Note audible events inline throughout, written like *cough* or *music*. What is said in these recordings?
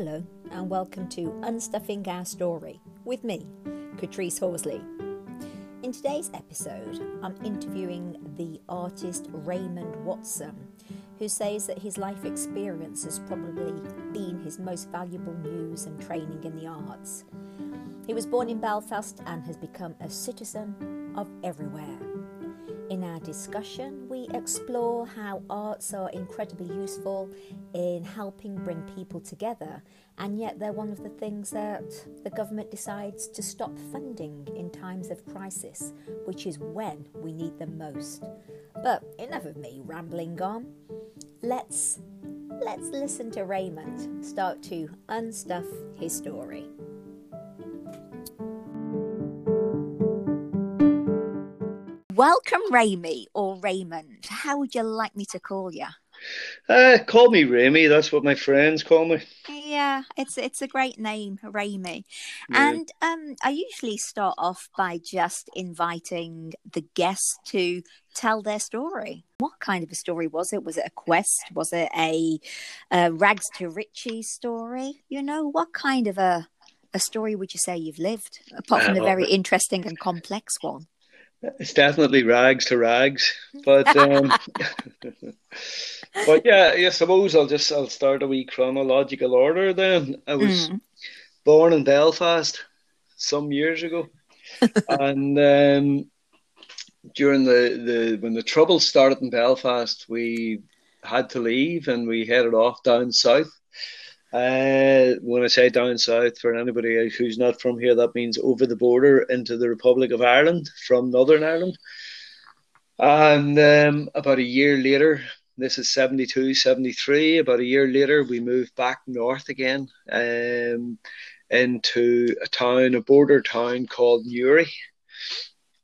Hello, and welcome to Unstuffing Our Story with me, Katrice Horsley. In today's episode, I'm interviewing the artist Raymond Watson, who says that his life experience has probably been his most valuable news and training in the arts. He was born in Belfast and has become a citizen of everywhere. In our discussion, we explore how arts are incredibly useful in helping bring people together, and yet they're one of the things that the government decides to stop funding in times of crisis, which is when we need them most. But enough of me rambling on. Let's let's listen to Raymond start to unstuff his story. Welcome, Ramy or Raymond. How would you like me to call you? Uh, call me Ramy. That's what my friends call me. Yeah, it's it's a great name, Ramy. Yeah. And um, I usually start off by just inviting the guests to tell their story. What kind of a story was it? Was it a quest? Was it a, a rags to riches story? You know, what kind of a a story would you say you've lived, apart from uh, a very interesting and complex one? It's definitely rags to rags, but um, *laughs* but yeah, I suppose I'll just I'll start a wee chronological order. Then I was mm. born in Belfast some years ago, *laughs* and um, during the, the when the trouble started in Belfast, we had to leave and we headed off down south uh, when I say down south, for anybody who's not from here, that means over the border into the Republic of Ireland from Northern Ireland. And um, about a year later, this is 72, 73, about a year later, we moved back north again um, into a town, a border town called Newry.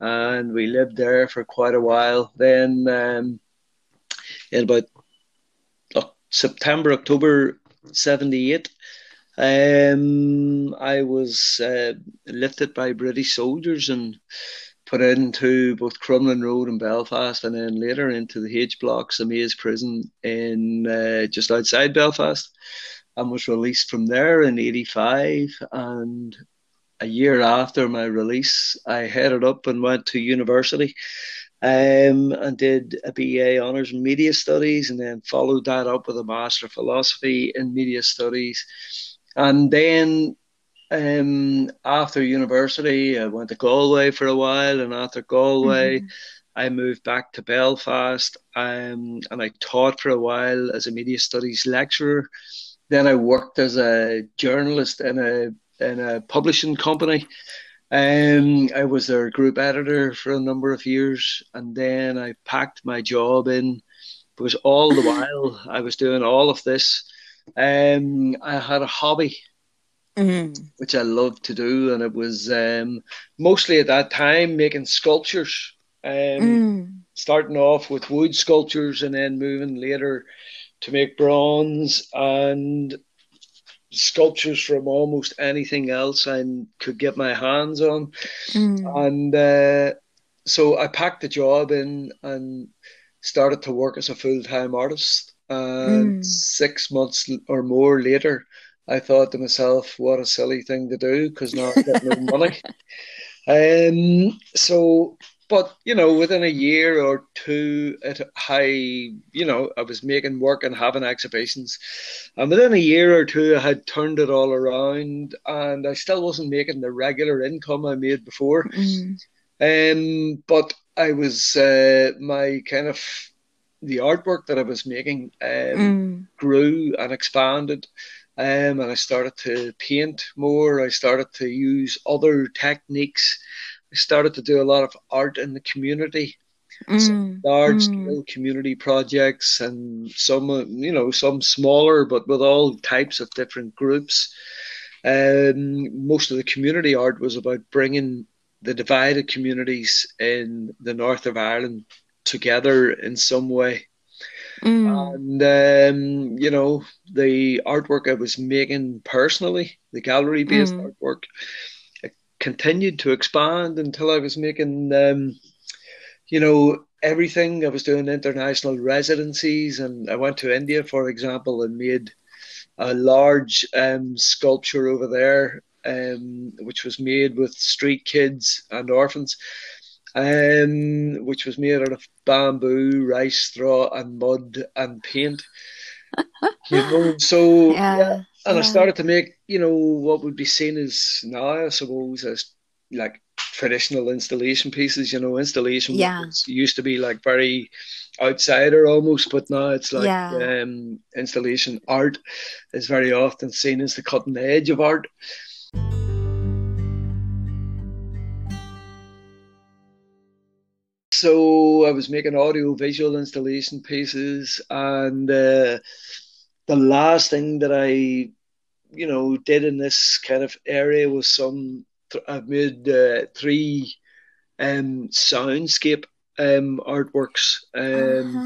And we lived there for quite a while. Then, um, in about September, October 78. Um, I was uh, lifted by British soldiers and put into both Crumlin Road in Belfast, and then later into the H blocks, the Maze prison in uh, just outside Belfast, and was released from there in '85. And a year after my release, I headed up and went to university um, and did a BA Honours in Media Studies, and then followed that up with a Master of Philosophy in Media Studies. And then um, after university, I went to Galway for a while, and after Galway, mm-hmm. I moved back to Belfast, um, and I taught for a while as a media studies lecturer. Then I worked as a journalist in a in a publishing company, um, I was their group editor for a number of years, and then I packed my job in because all the while I was doing all of this, um, I had a hobby mm-hmm. which I loved to do, and it was um, mostly at that time making sculptures. Um, mm. Starting off with wood sculptures, and then moving later to make bronze and sculptures from almost anything else I could get my hands on. Mm. And uh, so I packed the job in and started to work as a full time artist. And mm. six months or more later, I thought to myself, what a silly thing to do because now I get no *laughs* money. Um, so but you know, within a year or two, it, I you know I was making work and having exhibitions, and within a year or two, I had turned it all around, and I still wasn't making the regular income I made before. Mm. Um, but I was uh, my kind of the artwork that I was making um, mm. grew and expanded. Um, and I started to paint more. I started to use other techniques I started to do a lot of art in the community, mm, some large mm. community projects, and some you know some smaller, but with all types of different groups. Um, most of the community art was about bringing the divided communities in the north of Ireland together in some way. Mm. And um, you know the artwork I was making personally, the gallery-based mm. artwork, continued to expand until I was making, um, you know, everything. I was doing international residencies, and I went to India, for example, and made a large um, sculpture over there, um, which was made with street kids and orphans, um, which was made out of bamboo, rice straw, and mud and paint. *laughs* you know, so Yeah, yeah, and I started to make, you know, what would be seen as now, I suppose, as like traditional installation pieces. You know, installation Yeah. used to be like very outsider almost, but now it's like Yeah. um, installation art is very often seen as the cutting edge of art. So I was making audio visual installation pieces, and uh, the last thing that I, you know, did in this kind of area was some. I've made uh, three um, soundscape um, artworks, um,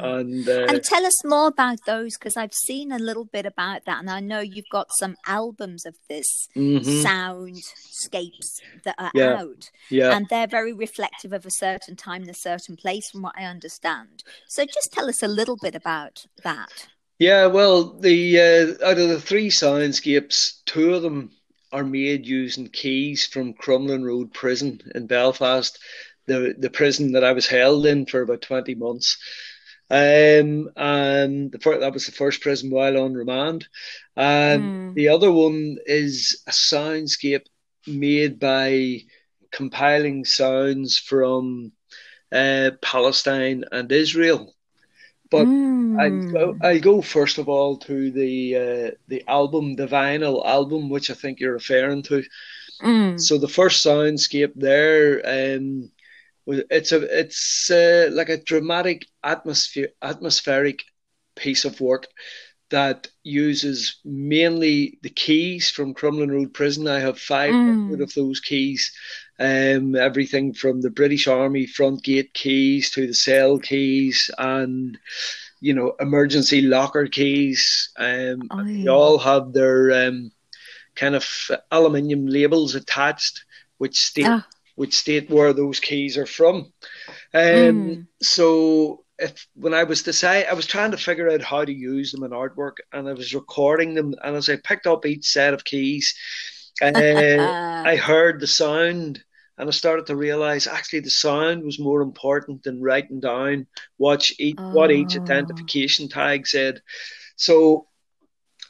Uh-huh. and uh, And tell us more about those because I've seen a little bit about that, and I know you've got some albums of this mhm, soundscapes that are Yeah. out, yeah. and they're very reflective of a certain time and a certain place, from what I understand. So just tell us a little bit about that. Yeah, well, the uh, out of the three soundscapes, two of them are made using keys from Crumlin Road Prison in Belfast, the the prison that I was held in for about 20 months. Um, and the first, that was the first prison while on remand. And Mm. the other one is a soundscape made by compiling sounds from uh, Palestine and Israel. But I go, Mm. I go first of all to the uh, the album, the vinyl album, which I think you're referring to. Mm. So the first soundscape there, um, it's a it's uh, like a dramatic atmosphere atmospheric piece of work that uses mainly the keys from Crumlin Road Prison. I have 500 Mm. of those keys, um, everything from the British Army front gate keys to the cell keys and you know emergency locker keys. Um, and they all have their um, kind of aluminium labels attached, which state Ah. which state where those keys are from. Um, so if when I was decide, I was trying to figure out how to use them in artwork, and I was recording them. And as I picked up each set of keys, *laughs* uh, I heard the sound, and I started to realize actually the sound was more important than writing down what each what each Oh. identification tag said. So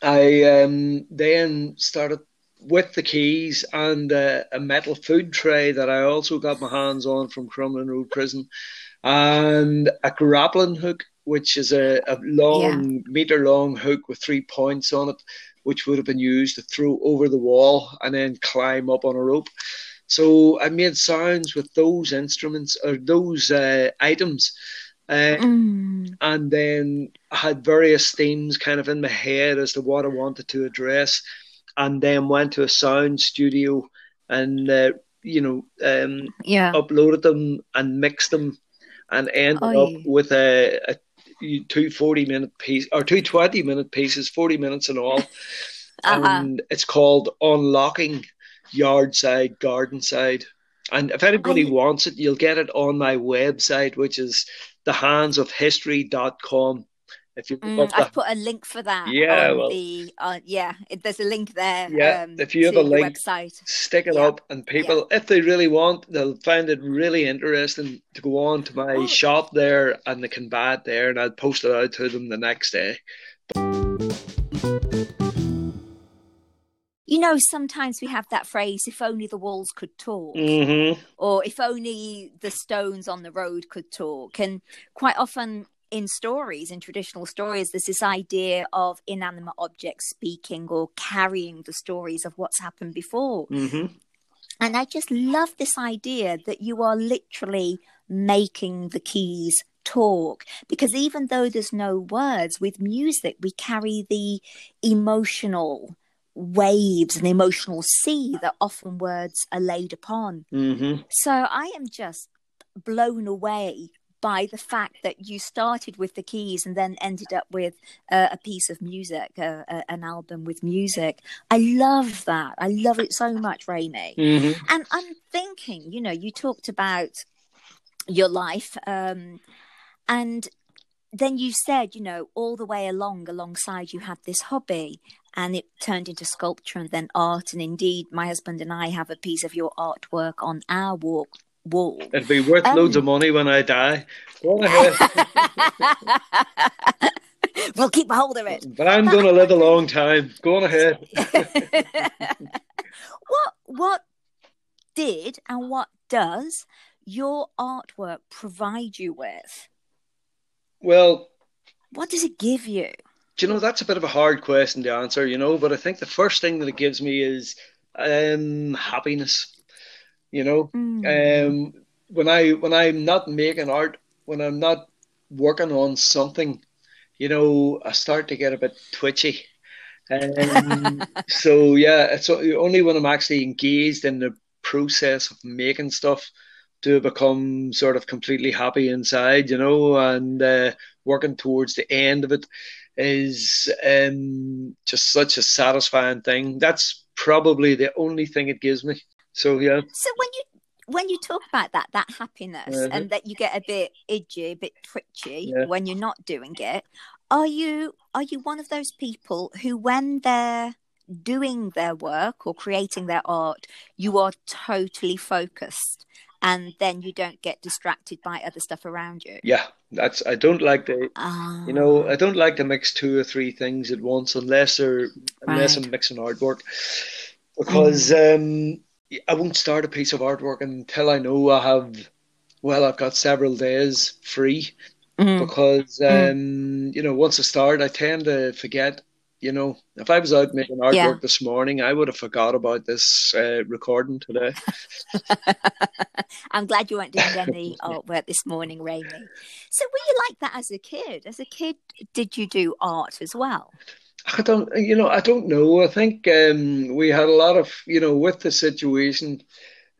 I um, then started with the keys and uh, a metal food tray that I also got my hands on from Crumlin Road Prison, and a grappling hook, which is a, a long meter long hook with three points on it, which would have been used to throw over the wall and then climb up on a rope. So I made sounds with those instruments or those uh, items. Uh, Mm. and then I had various themes kind of in my head as to what I wanted to address, and then went to a sound studio and uh, you know um, Yeah. uploaded them and mixed them, and ended up with a, a two 40 minute piece or two 20 minute pieces, 40 minutes in all, *laughs* Uh-huh. and it's called Unlocking Yard Side Garden Side. And if anybody I- wants it, you'll get it on my website, which is thehandsofhistory.com. If you Mm, I've put a link for that. Yeah, on well- the uh, yeah, it, there's a link there. Yeah, um, if you have a link, website. stick it Yeah. up, and people, if they really want, they'll find it really interesting to go on to my Well- shop there and they can buy it there, and I'll post it out to them the next day. You know, sometimes we have that phrase, if only the walls could talk, Mm-hmm. or if only the stones on the road could talk. And quite often in stories, in traditional stories, there's this idea of inanimate objects speaking or carrying the stories of what's happened before. Mm-hmm. And I just love this idea that you are literally making the keys talk because even though there's no words with music we carry the emotional waves and emotional sea that often words are laid upon Mm-hmm. so i am just blown away by the fact that you started with the keys and then ended up with uh, a piece of music uh, uh, an album with music i love that i love it so much Ramy. Mm-hmm. And I'm thinking, you know, you talked about your life, um, and then you said, you know, all the way along, alongside you had this hobby and it turned into sculpture and then art. And indeed, my husband and I have a piece of your artwork on our walk, wall. It'd be worth um, loads of money when I die. Go ahead. *laughs* we'll keep a hold of it. But I'm going to live a long time. Go on ahead. *laughs* what what did and what does your artwork provide you with? Well, what does it give you? Do you know that's a bit of a hard question to answer, you know, but I think the first thing that it gives me is um, happiness. You know, mm. um, when I when I'm not making art, when I'm not working on something, you know, I start to get a bit twitchy. Um, *laughs* so yeah, it's only when I'm actually engaged in the process of making stuff to become sort of completely happy inside, you know, and uh, working towards the end of it is um, just such a satisfying thing. That's probably the only thing it gives me. So yeah. So when you when you talk about that that happiness uh-huh. and that you get a bit itchy, a bit twitchy yeah. when you're not doing it, are you are you one of those people who when they're doing their work or creating their art, you are totally focused and then you don't get distracted by other stuff around you. Yeah, that's I don't like the you know I don't like to mix two or three things at once unless they're unless I'm mixing artwork because mm. um, I won't start a piece of artwork until I know I have well I've got several days free mm. because mm. um, mm. you know once I start I tend to forget you know, if I was out making artwork yeah. this morning, I would have forgot about this uh, recording today. *laughs* *laughs* I'm glad you weren't doing any *laughs* artwork this morning, Raymond. So, were you like that as a kid? As a kid, did you do art as well? I don't, you know, I don't know. I think um, we had a lot of, you know, with the situation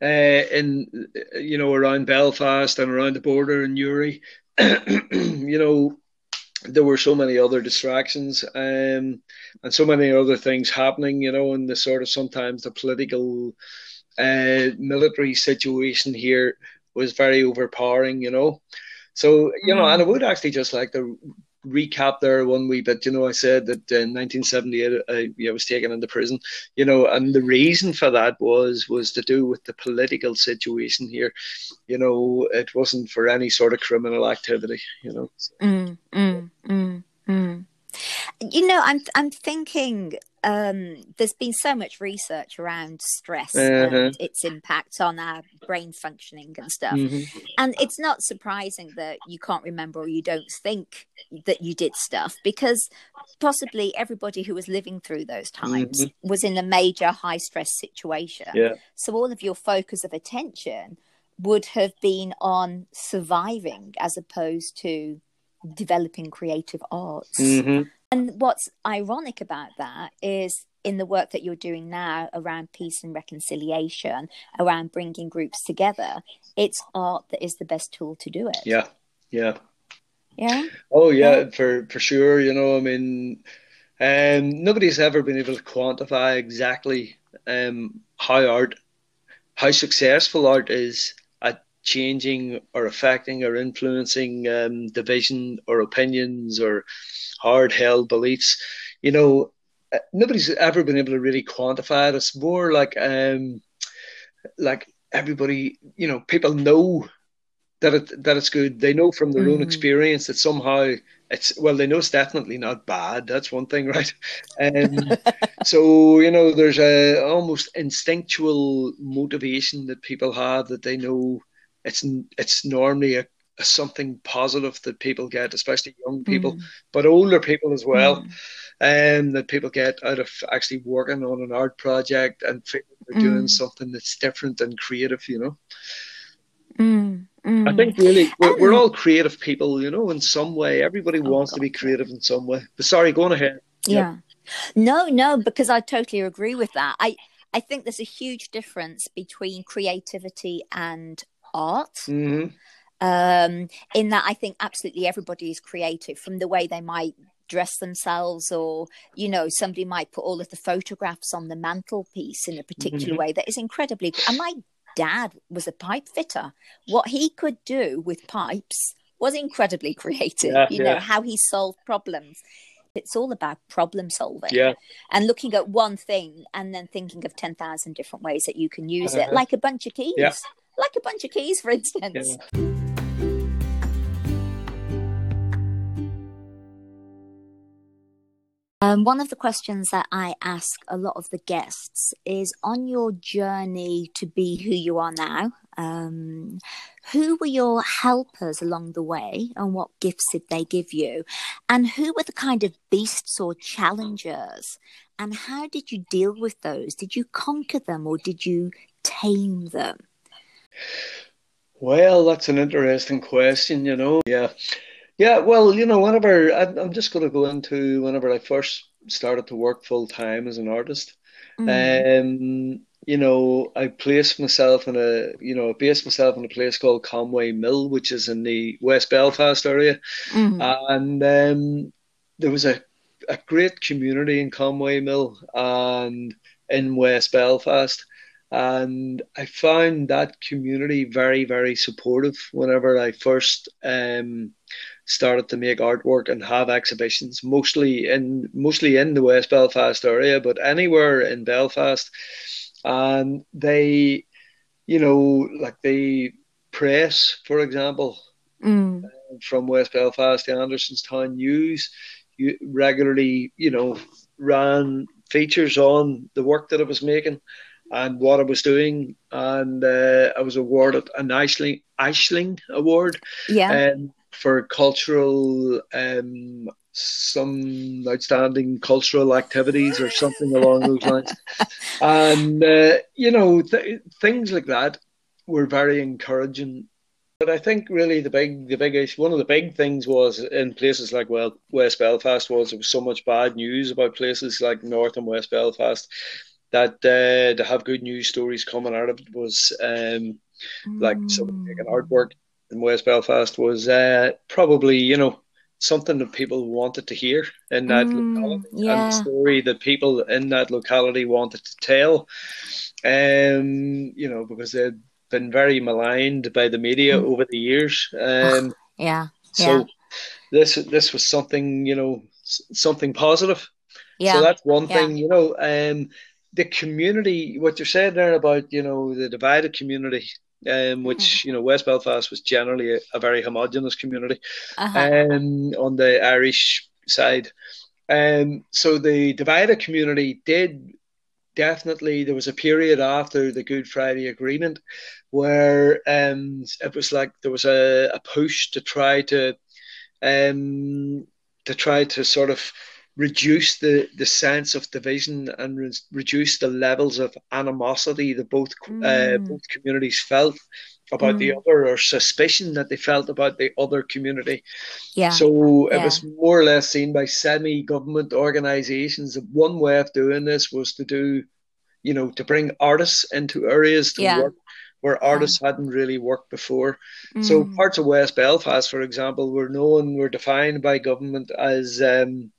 uh, in, you know, around Belfast and around the border in Newry, *clears throat* you know, there were so many other distractions um, and so many other things happening, you know, and the sort of sometimes the political uh, military situation here was very overpowering, you know. So, you know, and I would actually just like to recap there one wee bit. You know, I said that in 1978 I, I was taken into prison. You know, and the reason for that was was to do with the political situation here. You know, it wasn't for any sort of criminal activity. You know. Mm, mm, mm, mm. You know, I'm I'm thinking um, there's been so much research around stress uh-huh. and its impact on our brain functioning and stuff. Mm-hmm. And it's not surprising that you can't remember or you don't think that you did stuff because possibly everybody who was living through those times mm-hmm. was in a major high stress situation. Yeah. So all of your focus of attention would have been on surviving as opposed to developing creative arts. Mm-hmm. And what's ironic about that is in the work that you're doing now around peace and reconciliation, around bringing groups together, it's art that is the best tool to do it. Yeah, yeah, yeah. Oh yeah, yeah. for for sure. You know, I mean, um, nobody's ever been able to quantify exactly um, how art, how successful art is changing or affecting or influencing um, division or opinions or hard held beliefs. You know, uh, nobody's ever been able to really quantify it. It's more like um, like everybody, you know, people know that it that it's good. They know from their mm. own experience that somehow it's well, they know it's definitely not bad. That's one thing, *laughs* right? Um, *laughs* so you know, there's a almost instinctual motivation that people have that they know it's it's normally a, a something positive that people get, especially young people, mm. but older people as well. Mm. Um, that people get out of actually working on an art project and they're mm. doing something that's different and creative, you know. Mm, mm. I think really we're, we're, all creative people, you know, in some way. Everybody oh, wants God. to be creative in some way. But sorry, go on ahead. Yeah. No, no, because I totally agree with that. I I think there's a huge difference between creativity and art. Mm-hmm. Um, in that, I think absolutely everybody is creative from the way they might dress themselves, or you know, somebody might put all of the photographs on the mantelpiece in a particular mm-hmm. way that is incredibly. And my dad was a pipe fitter. What he could do with pipes was incredibly *laughs* creative. Yeah, you yeah. know how he solved problems. It's all about problem solving Yeah, and looking at one thing and then thinking of ten thousand different ways that you can use it, Uh-huh. like a bunch of keys. Yeah. Like a bunch of keys, for instance. Yeah. Um, one of the questions that I ask a lot of the guests is on your journey to be who you are now, um, who were your helpers along the way and what gifts did they give you? And who were the kind of beasts or challengers? And how did you deal with those? Did you conquer them or did you tame them? Well, that's an interesting question, you know. Yeah. Yeah, well, you know, whenever I, I'm just going to go into whenever I first started to work full time as an artist, Mm. um, you know, I placed myself in a, you know, I based myself in a place called Conway Mill, which is in the West Belfast area, Mm. and um, there was a a great community in Conway Mill and in West Belfast. And I found that community very, very supportive whenever I first um, started to make artwork and have exhibitions, mostly in mostly in the West Belfast area, but anywhere in Belfast. And they, you know, like the press, for example, Mm. from West Belfast, the Andersonstown News, you regularly, you know, ran features on the work that I was making and what I was doing, and uh, I was awarded an Aisling Aisling Award Yeah. um, for cultural um, some outstanding cultural activities or something along those lines. *laughs* And uh, you know, th- things like that were very encouraging. But I think really the big, the big issue, one of the big things was in places like well West Belfast was there was so much bad news about places like North and West Belfast that uh, to have good news stories coming out of it was um, like someone making artwork in West Belfast was uh, probably you know something that people wanted to hear in that Mm, locality and the story that people in that locality wanted to tell. Um, you know, because they'd been very maligned by the media Mm. over the years. Um, Yeah. so Yeah. this this was something you know something positive. Yeah. So that's one Yeah. thing, you know. Um, the community, what you're saying there about, you know, the divided community, um, which, you know, West Belfast was generally a, a very homogenous community, Uh-huh. um, on the Irish side. Um, so the divided community did definitely, there was a period after the Good Friday Agreement where um, it was like there was a, a push to try to um, to try to sort of reduce the, the sense of division and re- reduce the levels of animosity that both uh, Mm. both communities felt about the Mm. other or suspicion that they felt about the other community. Yeah. So it Yeah. was more or less seen by semi-government organizations that one way of doing this was to do, you know, to bring artists into areas to Yeah. work where artists hadn't really worked before. So Mm. parts of West Belfast, for example, were known, were defined by government as um,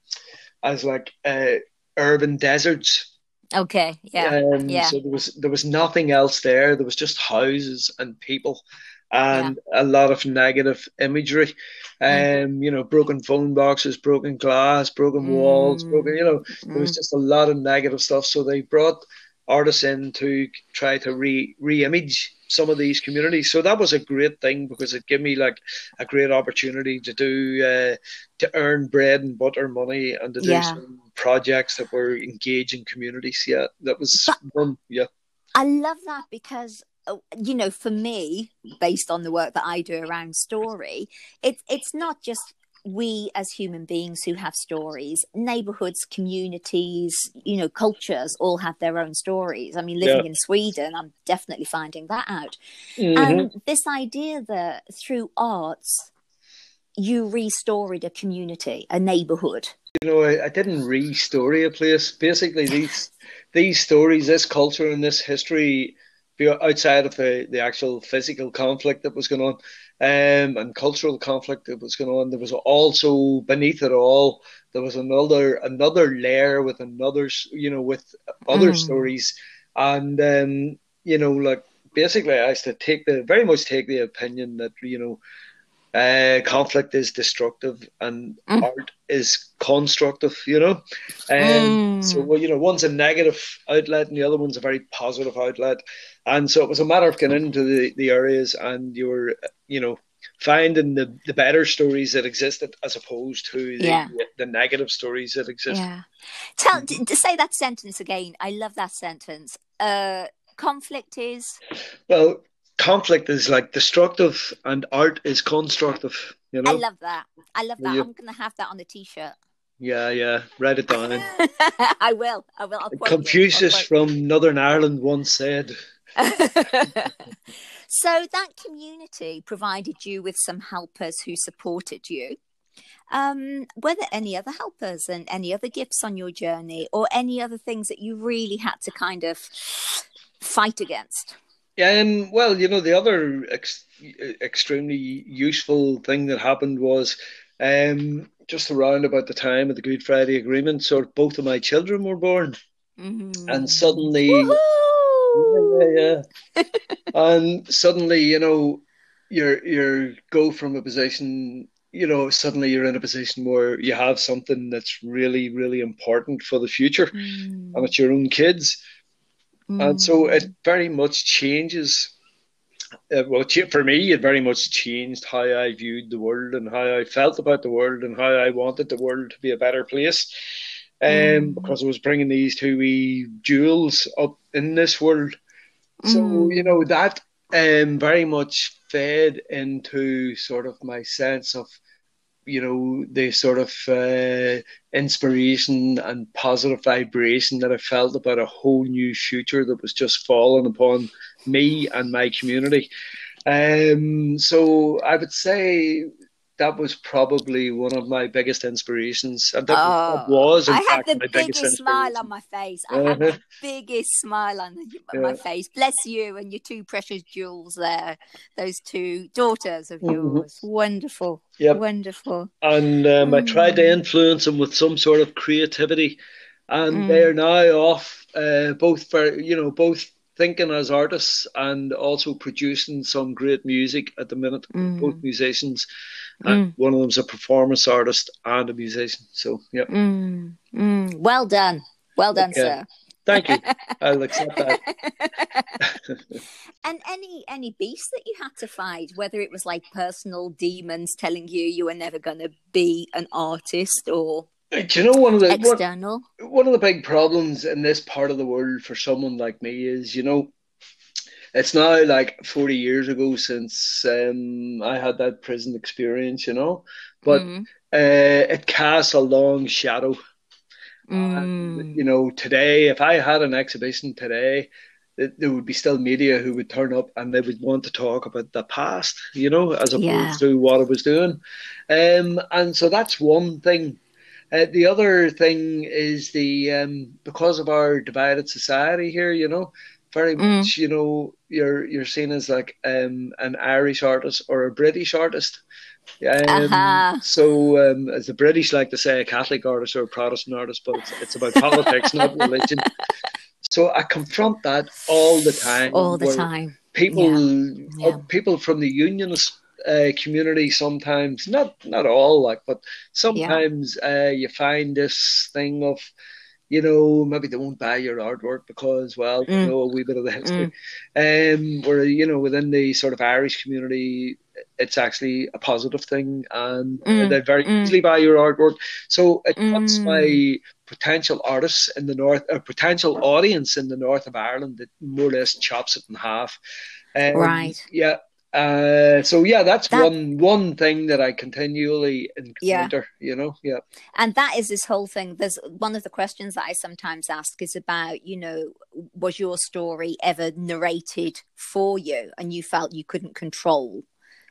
as like uh, urban deserts. Okay. Yeah. Um, Yeah. So there was there was nothing else there. There was just houses and people, and a lot of negative imagery. Mm. Um, you know, broken phone boxes, broken glass, broken walls, Mm. broken. You know, there was Mm. just a lot of negative stuff. So they brought artists in to try to re re-image some of these communities. So that was a great thing because it gave me like a great opportunity to do uh, to earn bread and butter money and to do Yeah. some projects that were engaging communities. Yeah, that was But- one. Yeah, I love that because uh, you know, for me, based on the work that I do around story, it's it's not just we as human beings who have stories. Neighborhoods, communities, you know, cultures all have their own stories. I mean, living in Sweden, I'm definitely finding that out. Mhm. And this idea that through arts, you restoried a community, a neighborhood. you know, I, I didn't re-story a place. Basically, these these stories, this culture, and this history, be- outside of the, the actual physical conflict that was going on, um, and cultural conflict that was going on, there was also beneath it all, there was another another layer with another, you know, with other Mm. stories, and um, you know, like basically, I used to take the very much take the opinion that you know uh, conflict is destructive and mm. art is constructive, you know. And mm. so, well, you know, one's a negative outlet and the other one's a very positive outlet. And so it was a matter of getting into the, the areas and you were, you know, finding the, the better stories that existed as opposed to the, yeah. the, the negative stories that exist. Yeah. Tell, mm-hmm. to say that sentence again. I love that sentence. Uh, conflict is? Well, conflict is like destructive and art is constructive. You know, I love that. I love that. You... I'm gonna have that on the t-shirt. Yeah, yeah. Write it down. *laughs* I will. I will. Confucius from Northern Ireland once said. *laughs* so that community provided you with some helpers who supported you. Um, were there any other helpers and any other gifts on your journey, or any other things that you really had to kind of fight against? Um, well, you know, the other ex- extremely useful thing that happened was um, just around about the time of the Good Friday Agreement, sort of both of my children were born. Mm-hmm. And suddenly, yeah, *laughs* yeah. and suddenly, you know, you're you're go from a position, you know, suddenly you're in a position where you have something that's really, really important for the future, mm. and it's your own kids. Mm. And so it very much changes. Uh, well, for me, it very much changed how I viewed the world and how I felt about the world and how I wanted the world to be a better place. Um, mm. Because I was bringing these two wee jewels up in this world. So, mm. you know, that um, very much fed into sort of my sense of you know the sort of uh, inspiration and positive vibration that I felt about a whole new future that was just falling upon me and my community. Um, so I would say that was probably one of my biggest inspirations. And that, oh, that was, I had the biggest smile on my face. I had the *laughs* biggest smile on yeah. my face. Bless you and your two precious jewels there, those two daughters of mm-hmm. yours. Mm-hmm. Wonderful. Yep. Wonderful. And um, mm. I tried to influence them with some sort of creativity. And mm. they're now off, uh, both for, you know, both thinking as artists and also producing some great music at the minute, mm. both musicians. Mm. one of them's a performance artist and a musician. So, yeah. Mm. Mm. Well done. Well done, okay. sir. Thank you. *laughs* I'll accept that. *laughs* and any any beast that you had to fight, whether it was like personal demons telling you you were never going to be an artist, or do you know one of the external? One, one of the big problems in this part of the world for someone like me is, you know, it's now like 40 years ago since um, I had that prison experience, you know, but mm. uh, it casts a long shadow. Mm. And, you know, today, if I had an exhibition today, it, there would be still media who would turn up and they would want to talk about the past, you know, as opposed yeah. to what I was doing. Um, and so that's one thing. Uh, the other thing is the um, because of our divided society here, you know, very mm. much, you know, you're you're seen as like um, an Irish artist or a British artist. Um, uh-huh. So, um, as the British like to say, a Catholic artist or a Protestant artist, but it's, it's about politics, not *laughs* religion. So I confront that all the time. All the time. People, yeah. Yeah. people from the unionist uh, community sometimes, not not all, like, but sometimes yeah. uh, you find this thing of you know, maybe they won't buy your artwork because, well, mm. you know, a wee bit of the history. Mm. Um, where, you know, within the sort of Irish community, it's actually a positive thing and mm. they very mm. easily buy your artwork. So it puts mm. my potential artists in the north, a potential audience in the north of Ireland that more or less chops it in half. Um, right. Yeah. Uh, so yeah, that's that, one one thing that I continually encounter. Yeah. You know, yeah. And that is this whole thing. There's one of the questions that I sometimes ask is about, you know, was your story ever narrated for you, and you felt you couldn't control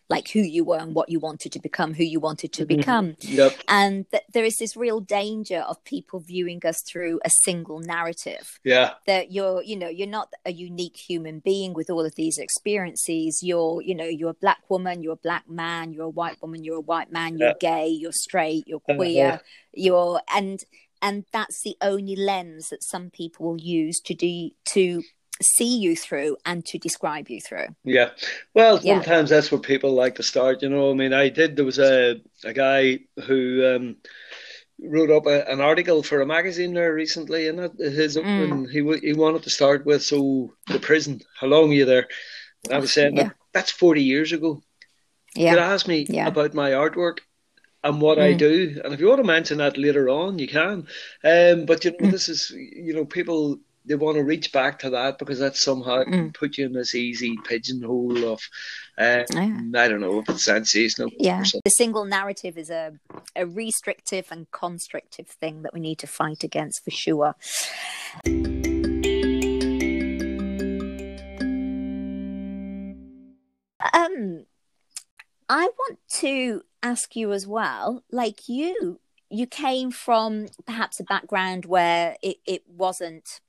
like who you were and what you wanted to become, who you wanted to mm-hmm. become. Yep. And th- there is this real danger of people viewing us through a single narrative. Yeah. That you're, you know, you're not a unique human being with all of these experiences. You're, you know, you're a black woman, you're a black man, you're a white woman, you're a white man, you're gay, you're straight, you're uh, queer, you're, and, and that's the only lens that some people will use to do, to see you through and to describe you through. Yeah. Well, Yeah. sometimes that's where people like to start. You know, I mean, I did. There was a a guy who um, wrote up a, an article for a magazine there recently, and that, his Mm. he he wanted to start with. So the prison. How long are you there? And I was saying Yeah. that that's forty years ago. Yeah. Asked me Yeah. about my artwork and what I Mm. do, and if you want to mention that later on, you can. Um, but you know, Mm. this is you know, people they want to reach back to that because that somehow can put you in this easy pigeonhole of, uh, Mm. Yeah. I don't know if it's sensational. Yeah, the single narrative is a a restrictive and constrictive thing that we need to fight against for sure. Um, I want to ask you as well, like you, you came from perhaps a background where it, it wasn't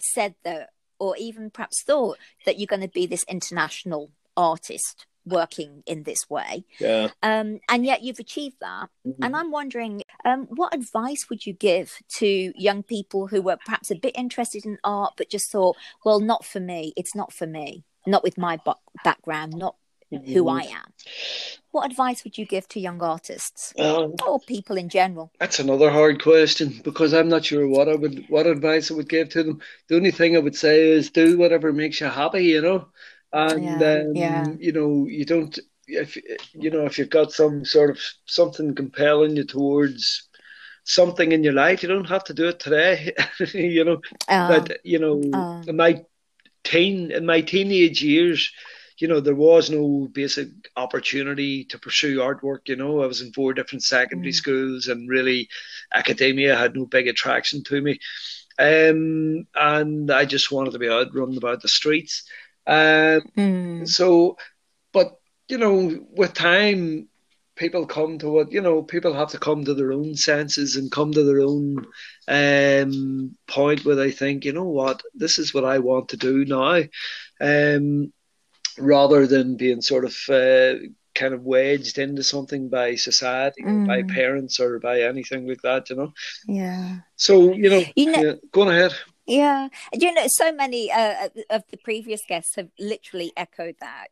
said that, or even perhaps thought that you're going to be this international artist working in this way. Yeah. Um, and yet you've achieved that. And I'm wondering, um, what advice would you give to young people who were perhaps a bit interested in art, but just thought, well, not for me. It's not for me. Not with my ba- background, not who I am. What advice would you give to young artists Um, or people in general? That's another hard question because I'm not sure what I would what advice I would give to them. The only thing I would say is do whatever makes you happy, you know. And Yeah, um, yeah. you know, you don't if you know if you've got some sort of something compelling you towards something in your life, you don't have to do it today. *laughs* you know, Uh, but you know, in my teen in my teenage years, you know, there was no basic opportunity to pursue artwork. You know, I was in four different secondary Mm. schools, and really, academia had no big attraction to me. Um, and I just wanted to be out running about the streets. Um, mm, so, but you know, with time, people come to what you know. People have to come to their own senses and come to their own um, point where they think, you know what, this is what I want to do now, um, rather than being sort of uh, kind of wedged into something by society, or by Mm. parents, or by anything like that. You know. yeah. So you know, You know- yeah, go on ahead. Yeah, you know, so many uh, of the previous guests have literally echoed that.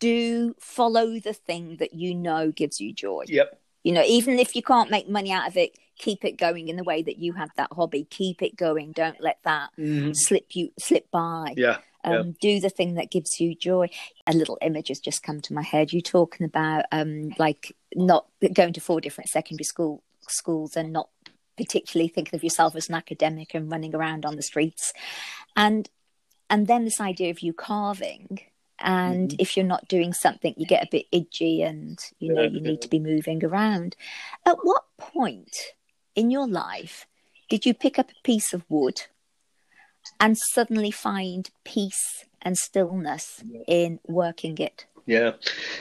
Do follow the thing that you know gives you joy. Yep. You know, even if you can't make money out of it, keep it going in the way that you have that hobby. Keep it going. Don't let that Mhm. slip you slip by. Yeah. Um, Do the thing that gives you joy. A little image has just come to my head. You talking about um, like not going to four different secondary school schools and not particularly thinking of yourself as an academic and running around on the streets, and and then this idea of you carving. And Mhm. if you're not doing something, you get a bit itchy, and you know Yeah, you yeah. need to be moving around. At what point in your life did you pick up a piece of wood and suddenly find peace and stillness in working it? Yeah,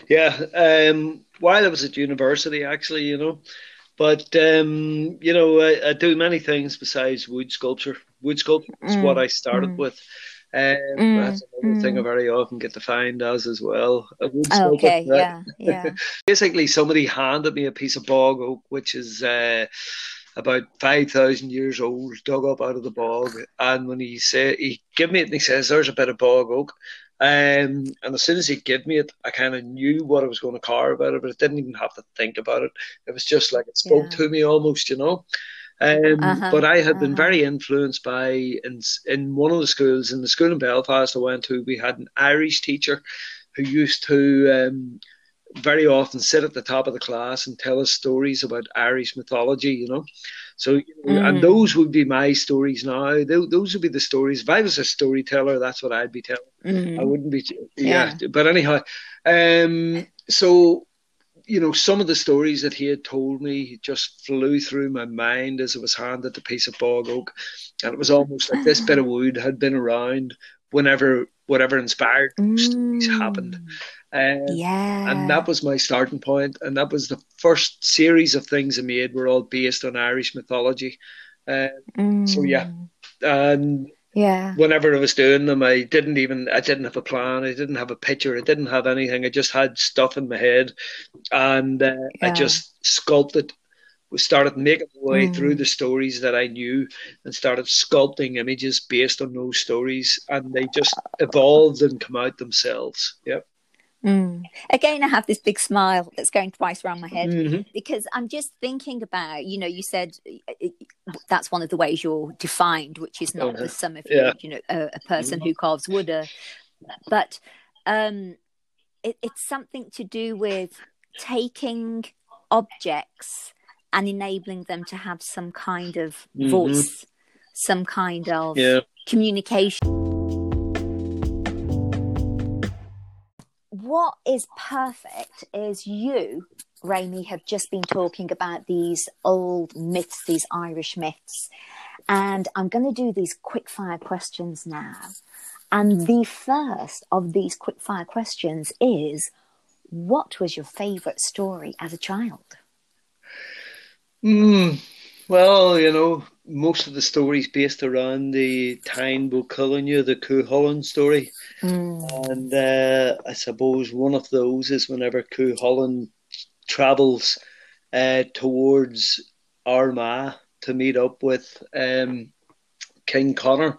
yeah. Um, while I was at university, actually, you know, but um, you know, I, I do many things besides wood sculpture. Wood sculpture is Mm, what I started mm. with. Um, Mm, that's another thing I very often get defined as as well. Okay, right? yeah, yeah. *laughs* Basically, somebody handed me a piece of bog oak, which is uh, about five thousand years old, dug up out of the bog. And when he said he gave me it, and he says, "There's a bit of bog oak." Um, and as soon as he gave me it, I kind of knew what I was going to carve out of it. But I didn't even have to think about it. It was just like it spoke Yeah. to me almost, you know. Um, Uh-huh, but I had been uh-huh. very influenced by in in one of the schools in the school in Belfast I went to. We had an Irish teacher who used to um, very often sit at the top of the class and tell us stories about Irish mythology. You know, so Mm. and those would be my stories now. Those, those would be the stories. If I was a storyteller, that's what I'd be telling. Mm. I wouldn't be. Yeah, but anyhow, um, so you know, some of the stories that he had told me just flew through my mind as I was handed the piece of bog oak, and it was almost like this bit of wood had been around whenever whatever inspired those stories happened. Um, Yeah. and that was my starting point, and that was the first series of things I made were all based on Irish mythology. Uh, so yeah. and Yeah. whenever I was doing them, I didn't even I didn't have a plan. I didn't have a picture. I didn't have anything. I just had stuff in my head, and uh, I just sculpted started making my way Mm. through the stories that I knew and started sculpting images based on those stories, and they just evolved and come out themselves. Yep. Mm. Again, I have this big smile that's going twice around my head Mhm. because I'm just thinking about, you know, you said that's one of the ways you're defined, which is not Uh-huh. the sum of Yeah. you know, a, a person who carves wood, uh, but um, it, it's something to do with taking objects and enabling them to have some kind of Mhm. voice, some kind of Yeah. communication. What is perfect is you, Ramy, have just been talking about these old myths, these Irish myths. And I'm going to do these quick fire questions now. And the first of these quick fire questions is What was your favourite story as a child? Mm, well, you know, most of the stories based around the Táin Bó Cúailnge, the Cuchulainn story. And uh, I suppose one of those is whenever Cuchulainn travels uh, towards Armagh to meet up with um, King Connor,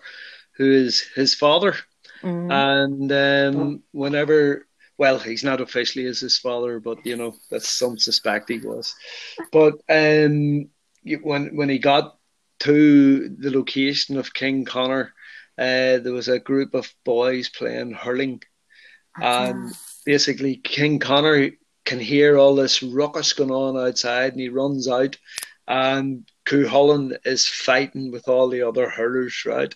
who is his father. Mm. And um, whenever, well, he's not officially as his father, but you know, that's some suspect he was. But um, when when he got to the location of King Connor, uh, there was a group of boys playing hurling, and basically King Connor can hear all this ruckus going on outside, and he runs out, and Cuchulainn is fighting with all the other hurlers, right?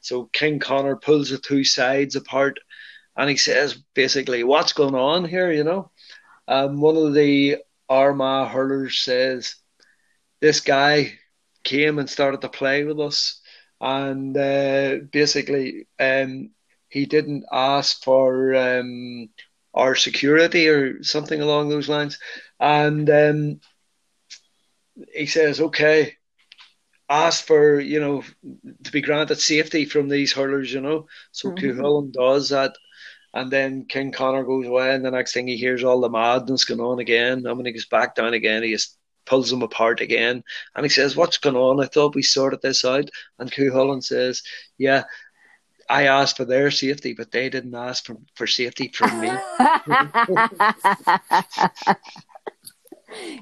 So King Connor pulls the two sides apart, and he says basically, "What's going on here?" You know, um, one of the Armagh hurlers says, "This guy came and started to play with us, and uh, basically, um, he didn't ask for um, our security or something along those lines." And um, he says, "Okay." Ask for you know to be granted safety from these hurlers, you know. So Mhm. Cuchulainn does that, and then King Connor goes away, and the next thing he hears all the madness going on again. And when he goes back down again, he just pulls them apart again, and he says, "What's going on? I thought we sorted this out." And Cuchulainn says, "Yeah, I asked for their safety, but they didn't ask for, for safety from me." *laughs*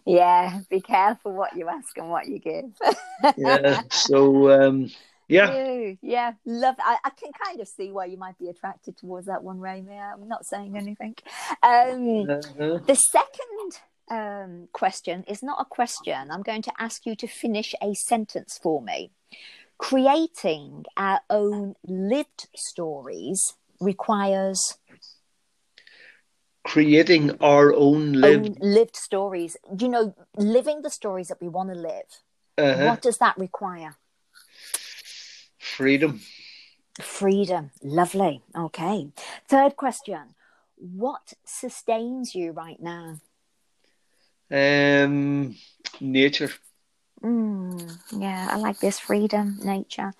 yeah, be careful what you ask and what you give. *laughs* yeah. So um, yeah, Ew, yeah, love. I, I can kind of see why you might be attracted towards that one, Ramy. I'm not saying anything. Um, uh-huh. the second um, question is not a question. I'm going to ask you to finish a sentence for me. Creating our own lived stories requires creating our own live. own lived stories. You know, living the stories that we want to live. uh-huh. What does that require? Freedom. Freedom. Lovely. Okay. Third question. What sustains you right now? Um, nature. Mm, yeah, I like this freedom, nature.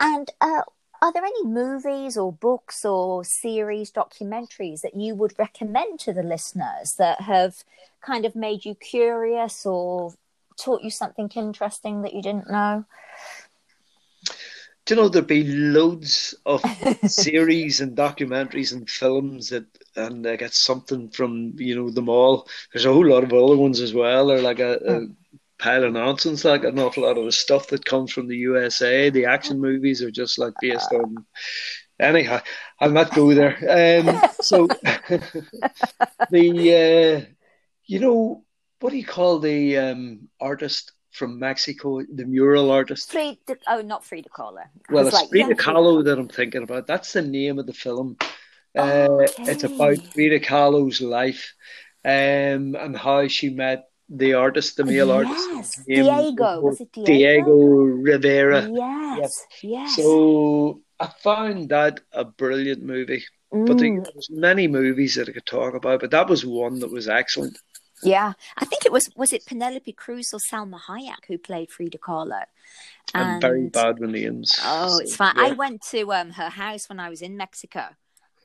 And uh, are there any movies or books or series, documentaries that you would recommend to the listeners that have kind of made you curious or taught you something interesting that you didn't know? Do you know there'd be loads of *laughs* series and documentaries and films that and I get something from you know them all. There's a whole lot of other ones as well. They're like a, a pile of nonsense. Like an awful lot of the stuff that comes from the USA. The action movies are just like based on. Anyhow, I'll not go there. Um, so *laughs* *laughs* the uh, you know what do you call the um, artist from Mexico, the mural artist? Frida, oh, not Frida Kahlo. Well, it's like, Frida yeah, Kahlo that I'm thinking about. That's the name of the film. Uh, It's about Okay. Frida Kahlo's life um, and how she met the artist, the male artist. Yes, name Diego. Was it Diego? Diego Rivera. Yes, yes. So I found that a brilliant movie. But there- Mm, there's many movies that I could talk about, but that was one that was excellent. Yeah, I think it was was it Penelope Cruz or Salma Hayek who played Frida Kahlo? I'm very And- bad with names. Oh, it's fine. I went to um, her house when I was in Mexico,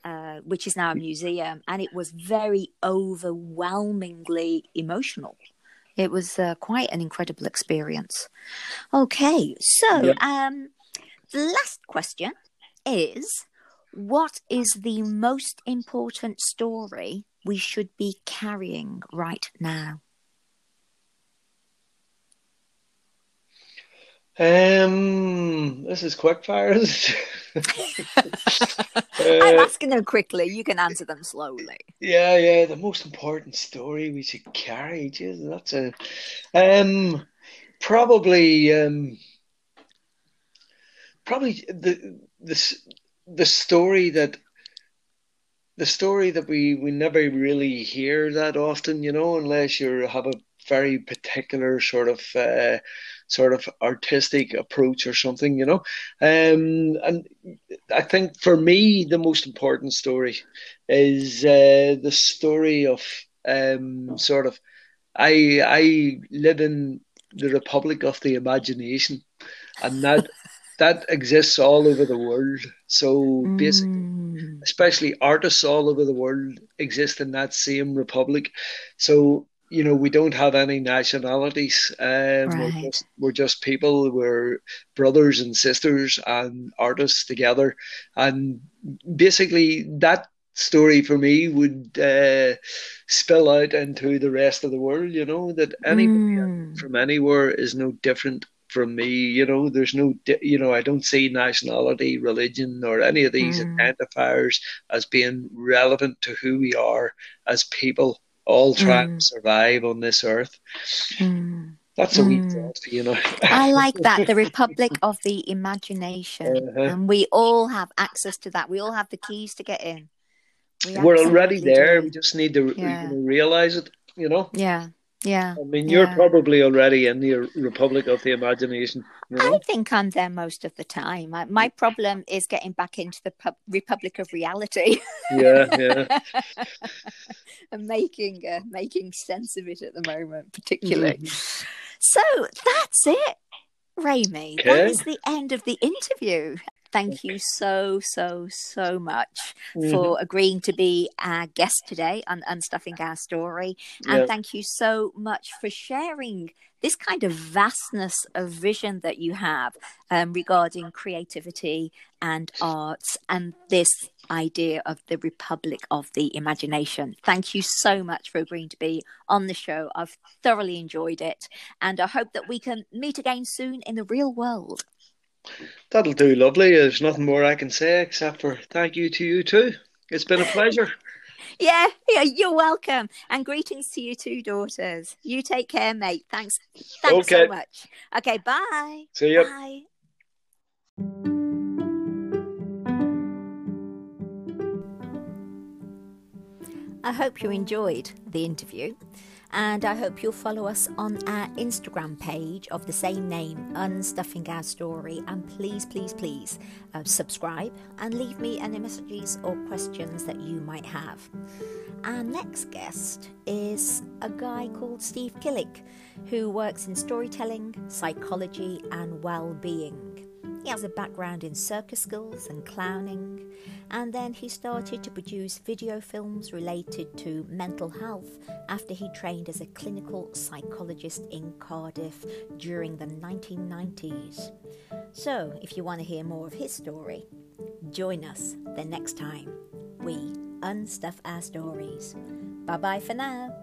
uh, which is now a museum, and it was very overwhelmingly emotional. It was uh, quite an incredible experience. Okay, so Yep. um, the last question is what is the most important story we should be carrying right now? Um, this is quick fire. is it? *laughs* I'm Uh, asking them quickly. You can answer them slowly. yeah, yeah. The most important story we should carry. Jeez, that's a um, probably um, probably the the the story that the story that we we never really hear that often, you know, unless you have a very particular sort of uh, sort of artistic approach or something, you know. Um, and I think for me, the most important story is uh, the story of um, sort of I I live in the Republic of the Imagination, and that that exists all over the world. So basically Mm, especially artists all over the world exist in that same republic. So, you know, we don't have any nationalities. Um, we're just we're just people. We're brothers and sisters and artists together. And basically, that story for me would uh, spill out into the rest of the world. You know, that anybody mm, from anywhere is no different from me. You know, there's no, you know, I don't see nationality, religion, or any of these mm, identifiers as being relevant to who we are as people, all trying mm, to survive on this earth. mm, That's a wee mm. thought, you know. I like *laughs* that. The Republic of the Imagination. Uh-huh. And we all have access to that. We all have the keys to get in. We We're already there. do. We just need to, Yeah. you know, realize it. You know. Yeah. Yeah. I mean, you're Yeah. probably already in the Republic of the Imagination. You I think I'm there most of the time. I, my problem is getting back into the pub- Republic of Reality Yeah, yeah. *laughs* and making uh, making sense of it at the moment, particularly. Mhm. So that's it, Ramy. That Okay. is the end of the interview. Thank you so, so, so much Mhm. for agreeing to be our guest today on Unstuffing Our Story. And Yeah. thank you so much for sharing this kind of vastness of vision that you have um, regarding creativity and arts and this idea of the Republic of the Imagination. Thank you so much for agreeing to be on the show. I've thoroughly enjoyed it. And I hope that we can meet again soon in the real world. That'll do lovely. There's nothing more I can say except for thank you to you too. It's been a pleasure. *laughs* Yeah, yeah, you're welcome. And greetings to you two daughters. You take care, mate. Thanks. Thanks so much. Okay, bye. See you. Bye. I hope you enjoyed the interview, and I hope you'll follow us on our Instagram page of the same name, Unstuffing Our Story. And please, please, please uh, subscribe and leave me any messages or questions that you might have. Our next guest is a guy called Steve Killick, who works in storytelling, psychology, and well being. He has a background in circus skills and clowning, and then he started to produce video films related to mental health after he trained as a clinical psychologist in Cardiff during the 1990s. So, if you want to hear more of his story, join us the next time we unstuff our stories. Bye bye for now.